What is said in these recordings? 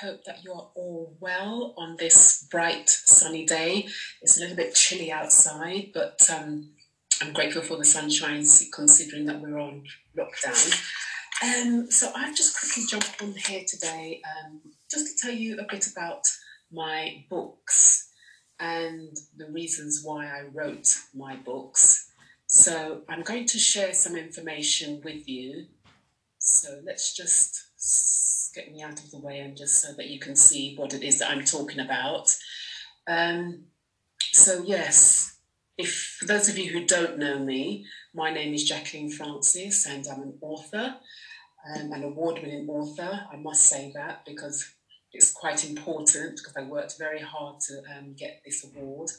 hope that you are all well on this bright, sunny day. It's a little bit chilly outside, but um, I'm grateful for the sunshine considering that we're on lockdown. Um, so I've just quickly jumped on here today um, just to tell you a bit about my books and the reasons why I wrote my books. So I'm going to share some information with you. So let's just get me out of the way and just so that you can see what it is that I'm talking about. Um, so yes, if for those of you who don't know me, my name is Jacqueline Francis and I'm an author, um, an award-winning author. I must say that because it's quite important because I worked very hard to um, get this award.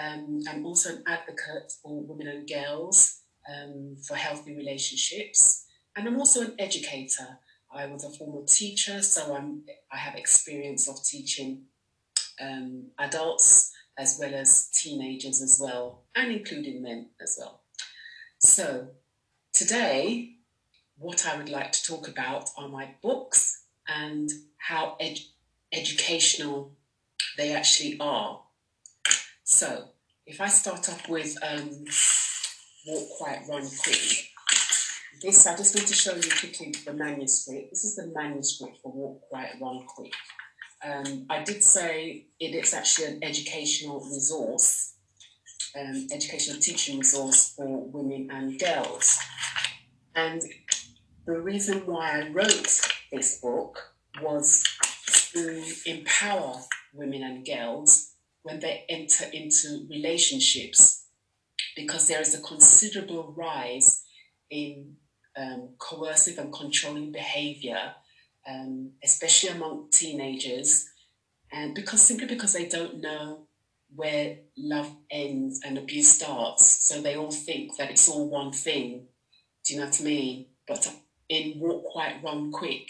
Um, I'm also an advocate for women and girls um, for healthy relationships, and I'm also an educator. I was a former teacher, so I'm, I have experience of teaching um, adults as well as teenagers as well, and including men as well. So today, what I would like to talk about are my books and how ed- educational they actually are. So, if I start off with um, Walk Quiet, Run Quick, this I just need to show you quickly the manuscript. This is the manuscript for Walk Quiet, Run Quick. Um, I did say it is actually an educational resource, um, educational teaching resource for women and girls. And the reason why I wrote this book was to empower women and girls when they enter into relationships because there is a considerable rise in um, coercive and controlling behavior, um, especially among teenagers, and because simply because they don't know where love ends and abuse starts, so they all think that it's all one thing. Do you know what I mean? But in Walk Quiet, Run Quick,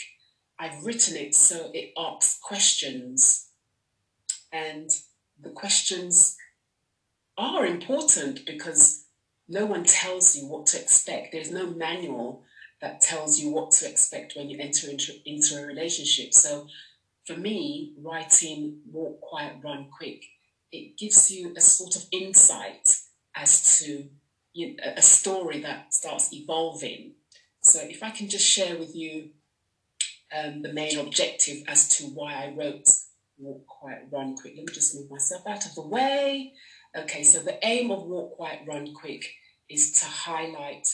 I've written it so it asks questions. And the questions are important because no one tells you what to expect. There's no manual that tells you what to expect when you enter into, into a relationship. So for me, writing Walk Quiet, Run Quick, it gives you a sort of insight as to you know, a story that starts evolving. So if I can just share with you um, the main objective as to why I wrote Walk Quiet, Run Quick. Let me just move myself out of the way. Okay, so the aim of Walk Quiet, Run Quick is to highlight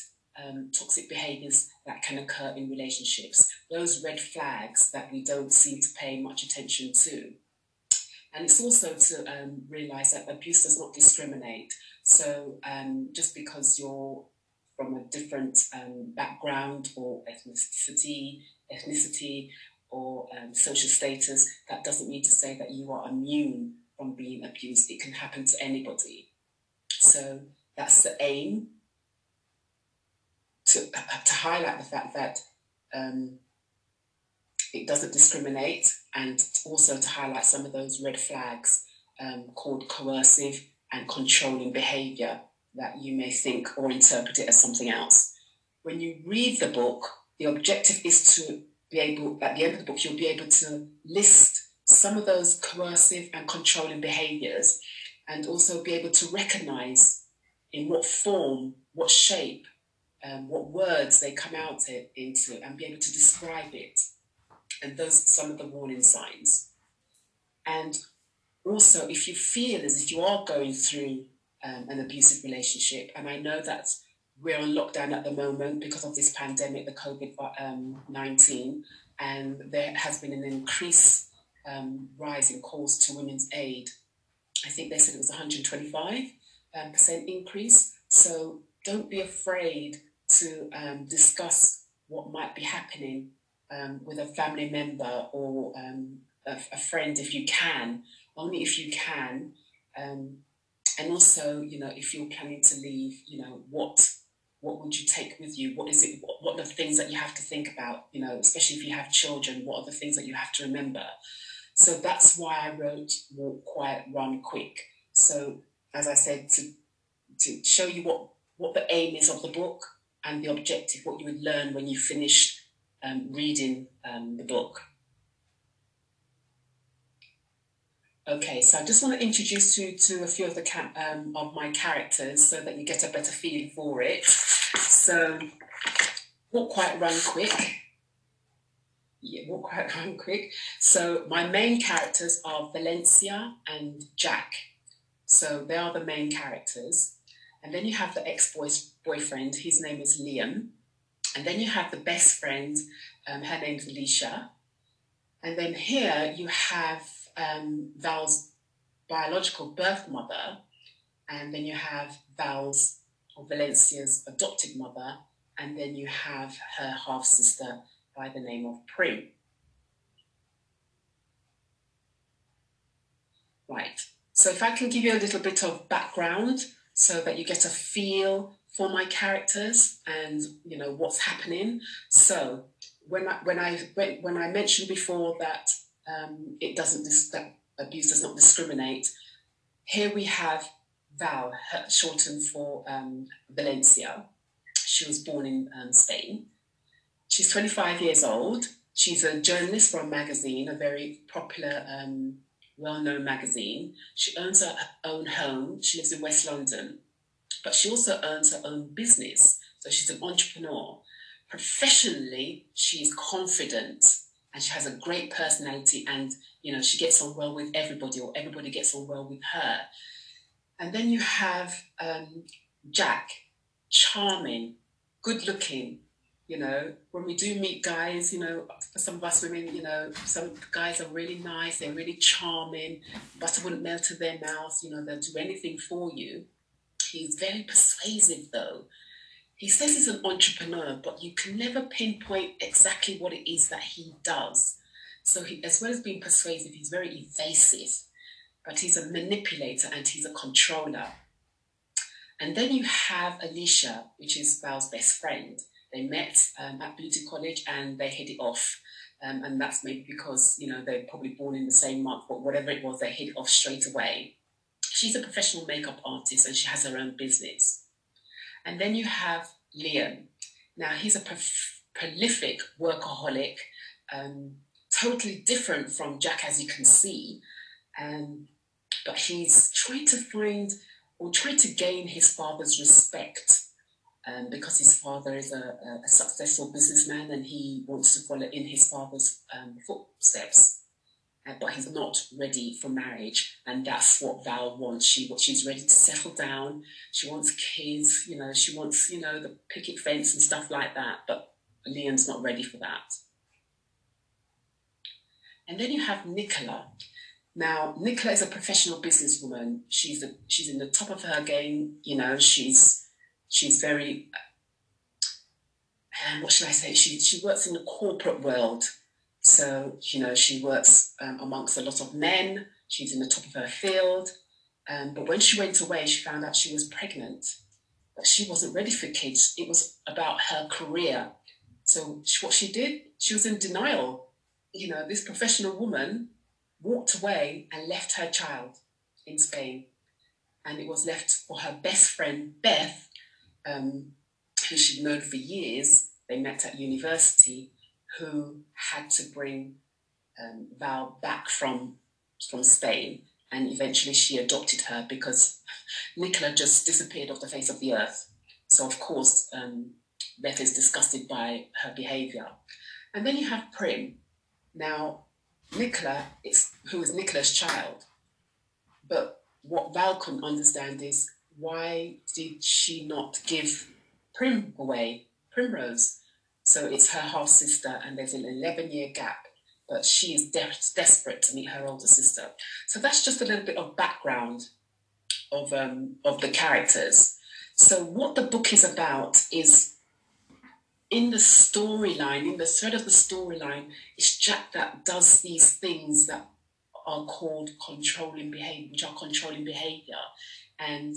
um, toxic behaviors that can occur in relationships, those red flags that we don't seem to pay much attention to. And it's also to um, realize that abuse does not discriminate. So um, just because you're from a different um, background or ethnicity, ethnicity or um, social status, that doesn't mean to say that you are immune from being abused. It can happen to anybody. So that's the aim to, to highlight the fact that um, it doesn't discriminate and also to highlight some of those red flags um, called coercive and controlling behavior that you may think or interpret it as something else. When you read the book, the objective is to be able, at the end of the book, you'll be able to list some of those coercive and controlling behaviors and also be able to recognize in what form, what shape, um, what words they come out into and be able to describe it. And those some of the warning signs. And also, if you feel as if you are going through um, an abusive relationship, and I know that we're on lockdown at the moment because of this pandemic, the COVID um, 19, and there has been an increase um, rise in calls to women's aid. I think they said it was 125 um, percent increase. So don't be afraid to um, discuss what might be happening um, with a family member or um, a, a, friend if you can, only if you can. and also, you know, if you're planning to leave, you know, what what would you take with you? What is it? What, what are the things that you have to think about? You know, especially if you have children, what are the things that you have to remember? So that's why I wrote Walk Quiet, Run Quick. So as I said, to to show you what what the aim is of the book and the objective, what you would learn when you finish um, reading um, the book. Okay, so I just want to introduce you to a few of the um, of my characters so that you get a better feel for it. So, walk quite run quick. Yeah, walk quite run quick. So my main characters are Valencia and Jack. So they are the main characters, and then you have the ex boyfriend. His name is Liam, and then you have the best friend. Um, her name's Alicia, and then here you have um, Val's biological birth mother, and then you have Val's or Valencia's adopted mother, and then you have her half sister by the name of Prim. Right, so if I can give you a little bit of background so that you get a feel for my characters and you know what's happening. So when I when I when, when I mentioned before that um, it doesn't dis- that abuse does not discriminate. Here we have Val, shortened for um, Valencia. She was born in um, Spain. She's 25 years old. She's a journalist for a magazine, a very popular, um, well-known magazine. She owns her own home. She lives in West London, but she also owns her own business. So she's an entrepreneur. Professionally, she's confident and she has a great personality and you know she gets on well with everybody or everybody gets on well with her and then you have um, jack charming good looking you know when we do meet guys you know some of us women you know some guys are really nice they're really charming but I wouldn't melt to their mouth you know they'll do anything for you he's very persuasive though he says he's an entrepreneur, but you can never pinpoint exactly what it is that he does. So, he, as well as being persuasive, he's very evasive, but he's a manipulator and he's a controller. And then you have Alicia, which is Val's best friend. They met um, at beauty college and they hit it off. Um, and that's maybe because, you know, they're probably born in the same month, but whatever it was, they hit it off straight away. She's a professional makeup artist and she has her own business. And then you have Liam. Now, he's a prolific workaholic, um, totally different from Jack, as you can see. Um, but he's trying to find or trying to gain his father's respect um, because his father is a, a, successful businessman and he wants to follow in his father's um, footsteps but he's not ready for marriage, and that's what Val wants. She she's ready to settle down. She wants kids. You know, she wants you know the picket fence and stuff like that. But Liam's not ready for that. And then you have Nicola. Now, Nicola is a professional businesswoman. She's a, she's in the top of her game. You know, she's she's very. Um, what should I say? She she works in the corporate world so, you know, she works um, amongst a lot of men. She's in the top of her field. Um, but when she went away, she found out she was pregnant. But she wasn't ready for kids. It was about her career. So she, what she did, she was in denial. You know, this professional woman walked away and left her child in Spain. And it was left for her best friend, Beth, um, who she'd known for years. They met at university who had to bring um, Val back from from Spain, and eventually she adopted her because Nicola just disappeared off the face of the earth. So of course, um, Beth is disgusted by her behaviour, and then you have Prim. Now, Nicola is who is Nicola's child, but what Val couldn't understand is why did she not give Prim away, Primrose? So it's her half sister, and there's an 11 year gap, but she is de- desperate to meet her older sister. So that's just a little bit of background of, um, of the characters. So, what the book is about is in the storyline, in the thread of the storyline, it's Jack that does these things that are called controlling behavior, which are controlling behavior, and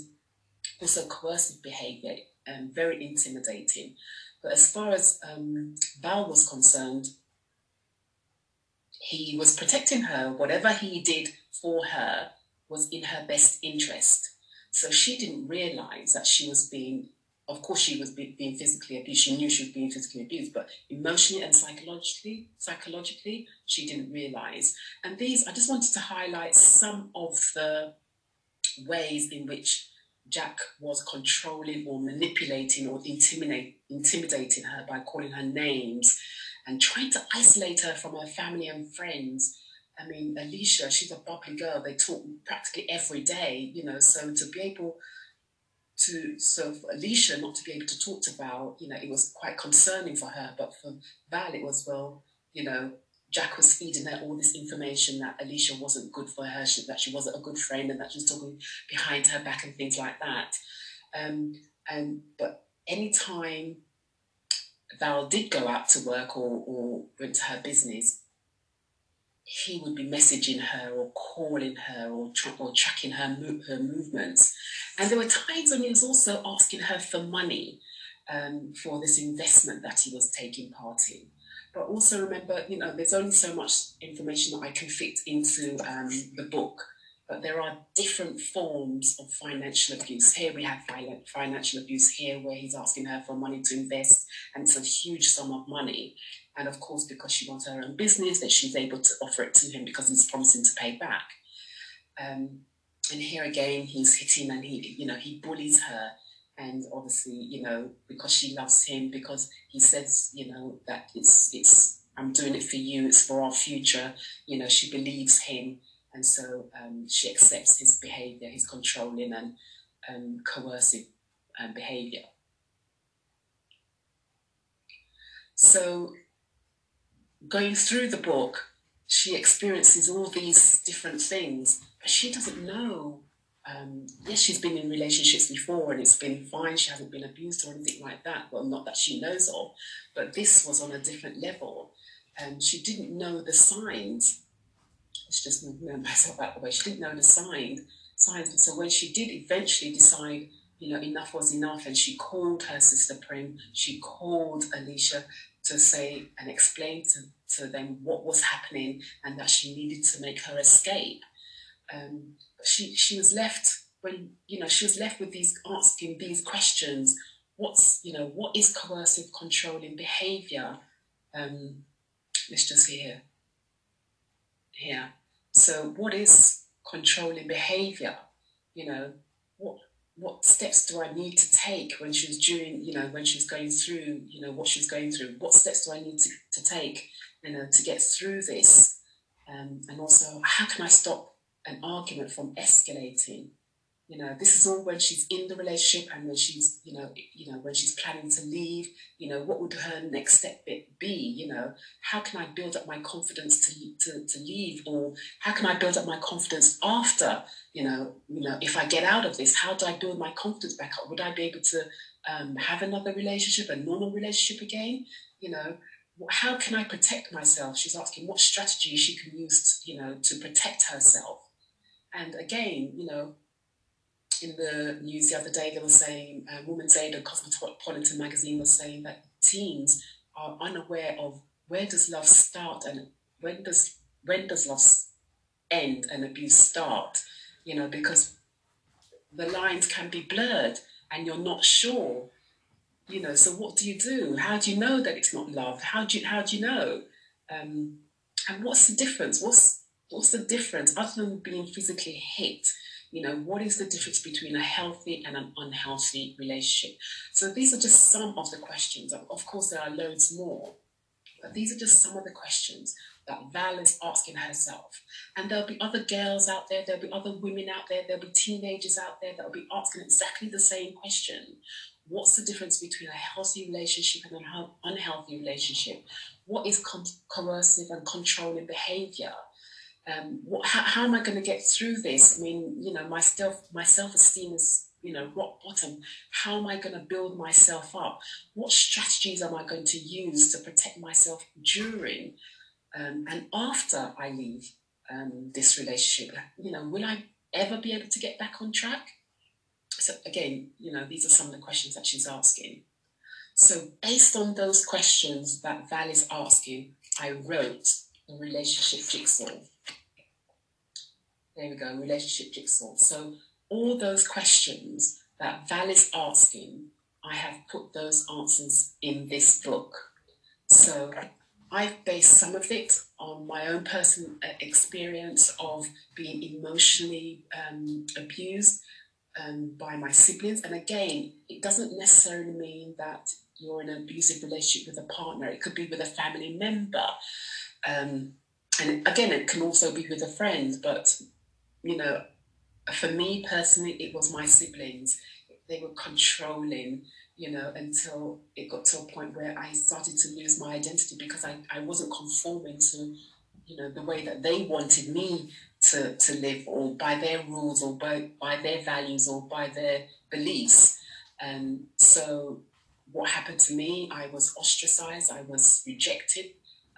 also coercive behavior, and um, very intimidating. But as far as um, Val was concerned, he was protecting her. Whatever he did for her was in her best interest. So she didn't realize that she was being of course she was be, being physically abused. She knew she was being physically abused, but emotionally and psychologically, psychologically, she didn't realize. And these, I just wanted to highlight some of the ways in which Jack was controlling or manipulating or intimidate, intimidating her by calling her names and trying to isolate her from her family and friends. I mean, Alicia, she's a bubbly girl. They talk practically every day, you know, so to be able to so for Alicia not to be able to talk to Val, you know, it was quite concerning for her. But for Val, it was well, you know, Jack was feeding her all this information that Alicia wasn't good for her, she, that she wasn't a good friend, and that she was talking behind her back and things like that. Um, and but anytime Val did go out to work or, or went to her business, he would be messaging her or calling her or, tra- or tracking her, mo- her movements. And there were times when he was also asking her for money um, for this investment that he was taking part in. But also remember, you know, there's only so much information that I can fit into um, the book. But there are different forms of financial abuse. Here we have financial abuse here, where he's asking her for money to invest, and it's a huge sum of money. And of course, because she wants her own business, that she's able to offer it to him because he's promising to pay back. Um, and here again, he's hitting and he, you know, he bullies her. And obviously, you know, because she loves him, because he says, you know, that it's, it's, I'm doing it for you, it's for our future. You know, she believes him. And so um, she accepts his behavior, his controlling and um, coercive um, behavior. So going through the book, she experiences all these different things, but she doesn't know. Um, yes, she's been in relationships before and it's been fine. She hasn't been abused or anything like that. Well, not that she knows of, but this was on a different level. And um, she didn't know the signs. Let's just move myself out the way. She didn't know the sign, signs. Signs. So when she did eventually decide, you know, enough was enough, and she called her sister Prim, she called Alicia, to say and explain to, to them what was happening and that she needed to make her escape. Um, she she was left when you know she was left with these asking these questions. What's you know what is coercive controlling behaviour? Um, let's just hear here. So what is controlling behaviour? You know what what steps do I need to take when she was during, you know, when she was going through, you know, what she was going through? What steps do I need to, to take, you know, to get through this? Um, and also, how can I stop an argument from escalating? You know, this is all when she's in the relationship and when she's, you know, you know, when she's planning to leave. You know, what would her next step be? You know, how can I build up my confidence to to, to leave, or how can I build up my confidence after? You know, you know, if I get out of this, how do I build my confidence back up? Would I be able to um, have another relationship, a normal relationship again? You know, how can I protect myself? She's asking what strategy she can use, to, you know, to protect herself. And again, you know, in the news the other day, they were saying, uh, Woman's Aid and Cosmopolitan magazine was saying that teens are unaware of where does love start and when does when does love end and abuse start. You know, because the lines can be blurred and you're not sure. You know, so what do you do? How do you know that it's not love? How do you how do you know? Um, and what's the difference? What's what's the difference other than being physically hit? you know, what is the difference between a healthy and an unhealthy relationship? So these are just some of the questions. Of course, there are loads more, but these are just some of the questions that Val is asking herself. And there'll be other girls out there, there'll be other women out there, there'll be teenagers out there that'll be asking exactly the same question. What's the difference between a healthy relationship and an unhealthy relationship? What is coercive and controlling behavior? Um, what, how, how am I going to get through this? I mean, you know, my self my self esteem is you know rock bottom. How am I going to build myself up? What strategies am I going to use to protect myself during um, and after I leave um, this relationship? You know, will I ever be able to get back on track? So again, you know, these are some of the questions that she's asking. So based on those questions that Val is asking, I wrote the relationship jigsaw. There we go, relationship jigsaw. So all those questions that Val is asking I have put those answers in this book. So I've based some of it on my own personal uh, experience of being emotionally um, abused um, by my siblings. And again, it doesn't necessarily mean that you're in an abusive relationship with a partner, it could be with a family member. Um, and again, it can also be with a friend. But, you know, for me personally, it was my siblings. They were controlling you know, until it got to a point where I started to lose my identity because I, I wasn't conforming to, you know, the way that they wanted me to, to live or by their rules or by, by their values or by their beliefs. And so what happened to me, I was ostracized, I was rejected.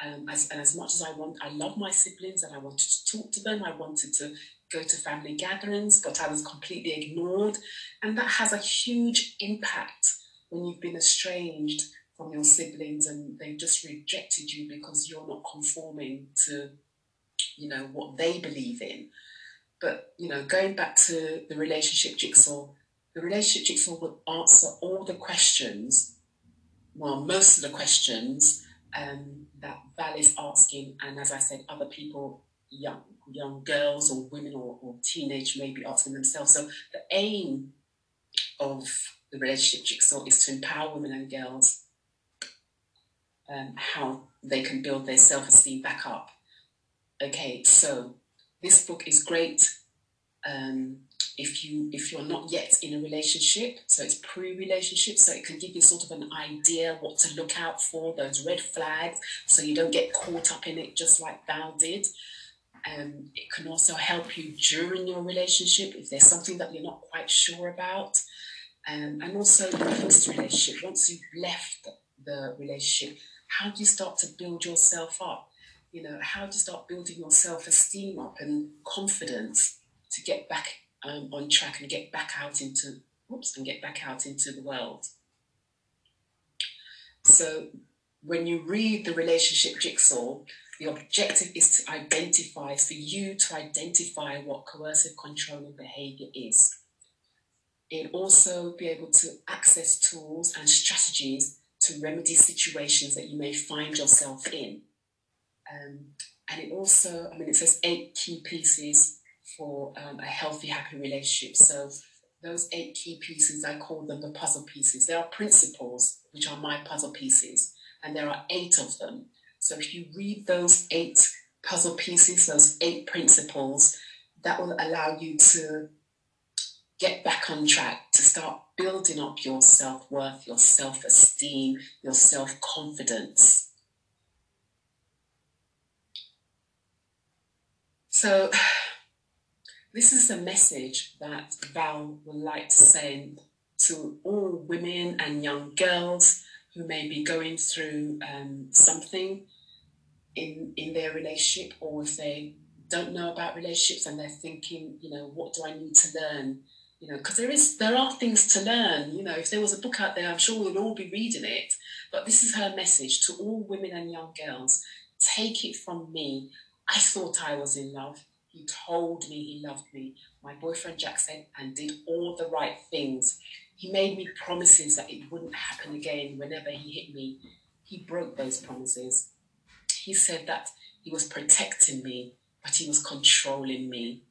Um, as, and as much as I want, I love my siblings and I wanted to talk to them. I wanted to go to family gatherings, but I was completely ignored. And that has a huge impact when you've been estranged from your siblings and they've just rejected you because you're not conforming to, you know, what they believe in. But, you know, going back to the relationship jigsaw, the relationship jigsaw will answer all the questions, well, most of the questions um, that Val is asking, and as I said, other people, young young girls or women or, or teenage maybe asking themselves. So the aim of the relationship jigsaw is to empower women and girls um, how they can build their self esteem back up. Okay, so this book is great um, if you if you're not yet in a relationship, so it's pre-relationship, so it can give you sort of an idea what to look out for, those red flags, so you don't get caught up in it just like Val did. Um, it can also help you during your relationship if there's something that you're not quite sure about. Um, and also the post relationship, once you've left the relationship, how do you start to build yourself up? You know, how do you start building your self esteem up and confidence to get back um, on track and get back out into, oops, and get back out into the world? So when you read the relationship jigsaw, the objective is to identify, for you to identify what coercive controlling behavior is and also be able to access tools and strategies to remedy situations that you may find yourself in. Um, and it also, I mean, it says eight key pieces for um, a healthy, happy relationship. So those eight key pieces, I call them the puzzle pieces. There are principles, which are my puzzle pieces, and there are eight of them. So if you read those eight puzzle pieces, those eight principles, that will allow you to get back on track, to start building up your self worth, your self esteem, your self confidence. So, this is a message that Val would like to send to all women and young girls who may be going through um, something in in their relationship, or if they don't know about relationships and they're thinking, you know, what do I need to learn you know, because there is there are things to learn. You know, if there was a book out there, I'm sure we'd all be reading it. But this is her message to all women and young girls: take it from me. I thought I was in love. He told me he loved me. My boyfriend Jack said and did all the right things. He made me promises that it wouldn't happen again whenever he hit me. He broke those promises. He said that he was protecting me, but he was controlling me.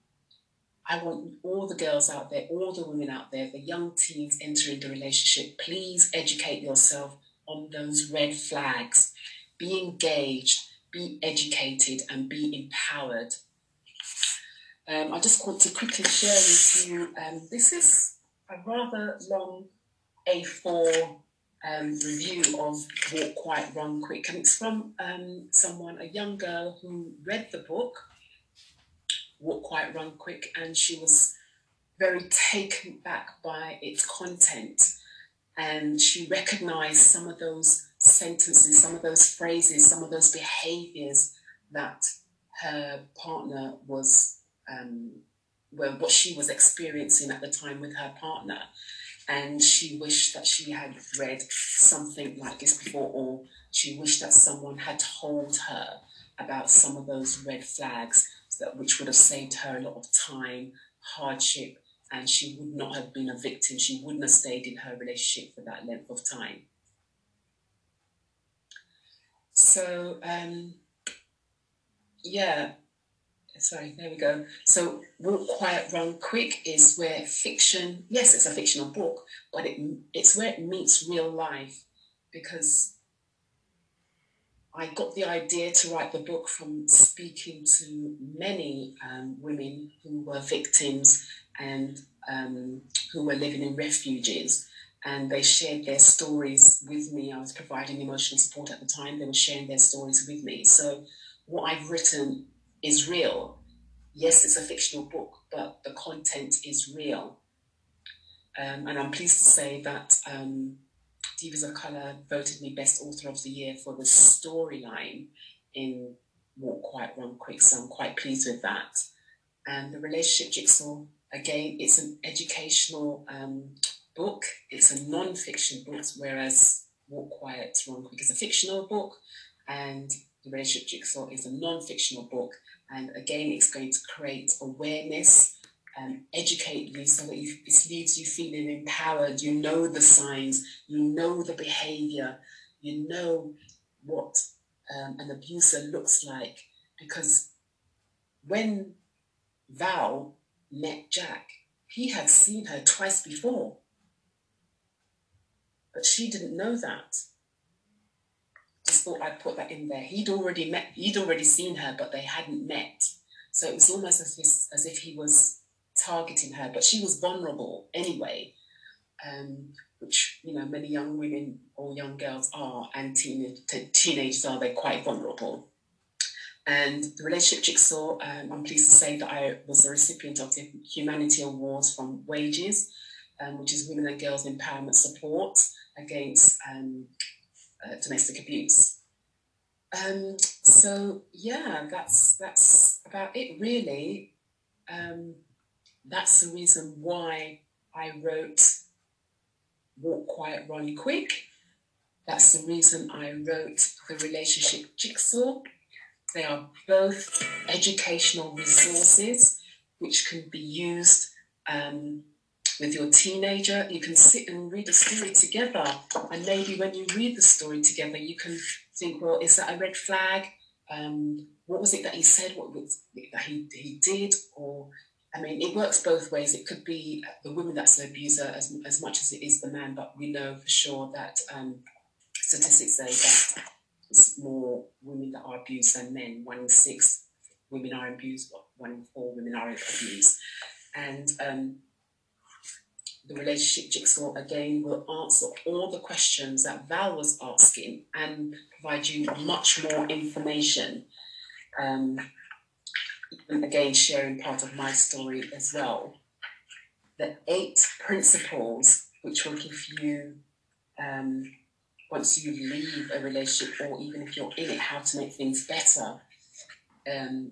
I want all the girls out there, all the women out there, the young teens entering the relationship, please educate yourself on those red flags. Be engaged, be educated, and be empowered. Um, I just want to quickly share with you um, this is a rather long A4 um, review of Walk Quiet Run Quick, and it's from um, someone, a young girl who read the book Walk Quiet Run Quick, and she was very taken back by its content. And she recognized some of those sentences, some of those phrases, some of those behaviors that her partner was, um, well, what she was experiencing at the time with her partner. And she wished that she had read something like this before, or she wished that someone had told her about some of those red flags that which would have saved her a lot of time, hardship, and she would not have been a victim. She wouldn't have stayed in her relationship for that length of time. So, um, yeah, sorry, there we go. So, Walk Quiet, Run Quick is where fiction, yes, it's a fictional book, but it, it's where it meets real life because I got the idea to write the book from speaking to many um, women who were victims and um, who were living in refuges. And they shared their stories with me. I was providing emotional support at the time. They were sharing their stories with me. So, what I've written is real. Yes, it's a fictional book, but the content is real. Um, and I'm pleased to say that um, Divas of Colour voted me Best Author of the Year for the storyline in Walk Quiet, Run Quick, so I'm quite pleased with that. And the Relationship Jigsaw, again, it's an educational um, book, it's a non fiction book, whereas Walk Quiet, Run Quick is a fictional book, and the Relationship Jigsaw is a non fictional book. And again, it's going to create awareness um, educate you so that you, it leaves you feeling empowered. You know the signs, you know the behavior, you know what um, an abuser looks like. Because when Val met Jack, he had seen her twice before. But she didn't know that. Thought I'd put that in there. He'd already met, he'd already seen her, but they hadn't met. So it was almost as if, as if he was targeting her, but she was vulnerable anyway, um, which you know many young women or young girls are, and teen- teenagers are. They're quite vulnerable. And the relationship jigsaw, um, I'm pleased to say that I was the recipient of the Humanity Awards from Wages, um, which is Women and Girls Empowerment Support against um, uh, domestic abuse. Um, so yeah, that's that's about it really. Um, that's the reason why I wrote Walk Quiet, Run Quick. That's the reason I wrote The Relationship Jigsaw. They are both educational resources which can be used um, with your teenager. You can sit and read a story together, and maybe when you read the story together, you can think, well, is that a red flag? Um, what was it that he said? What was that he, he did? Or I mean, it works both ways. It could be the woman that's the abuser as, as much as it is the man, but we know for sure that um, statistics say that it's more women that are abused than men. One in six women are abused, one in four women are abused. And um, the relationship jigsaw again will answer all the questions that Val was asking and provide you much more information. Um, and again sharing part of my story as well. The eight principles which will give you, um, once you leave a relationship or even if you're in it, how to make things better. Um,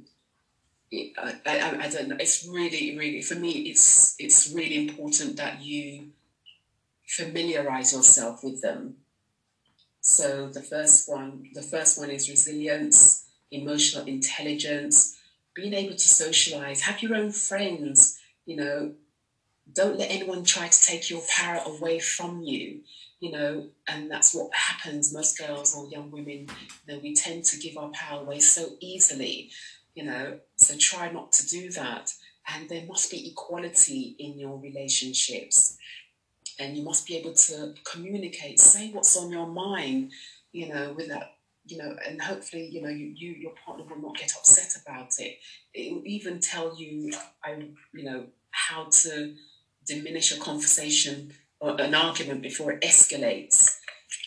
I, I, I, don't know. It's really, really for me. It's it's really important that you familiarize yourself with them. So the first one, the first one is resilience, emotional intelligence, being able to socialize, have your own friends, you know, don't let anyone try to take your power away from you, you know, and that's what happens. Most girls or young women, know, we tend to give our power away so easily, you know, so try not to do that. And there must be equality in your relationships. And you must be able to communicate, say what's on your mind, you know, without you know, and hopefully, you know, you, you your partner will not get upset about it. It will even tell you, I, you know, how to diminish a conversation or an argument before it escalates.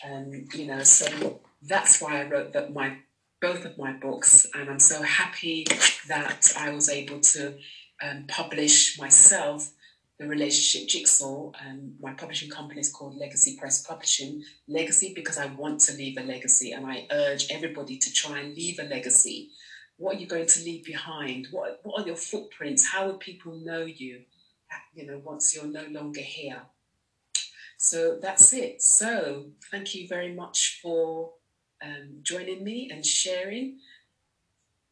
Um, you know, so that's why I wrote that my both of my books, and I'm so happy that I was able to um, publish myself the relationship jigsaw. Um, my publishing company is called Legacy Press Publishing. Legacy because I want to leave a legacy, and I urge everybody to try and leave a legacy. What are you going to leave behind? What What are your footprints? How will people know you? You know, once you're no longer here. So that's it. So thank you very much for um, joining me and sharing.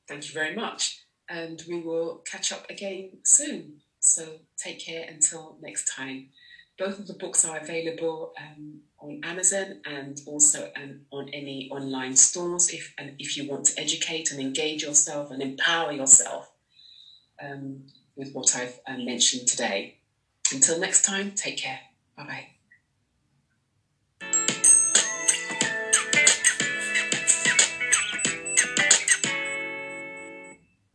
Thank you very much, and we will catch up again soon. So take care until next time. Both of the books are available um, on Amazon and also um, on any online stores if, if you want to educate and engage yourself and empower yourself um, with what I've uh, mentioned today. Until next time, take care. Bye bye.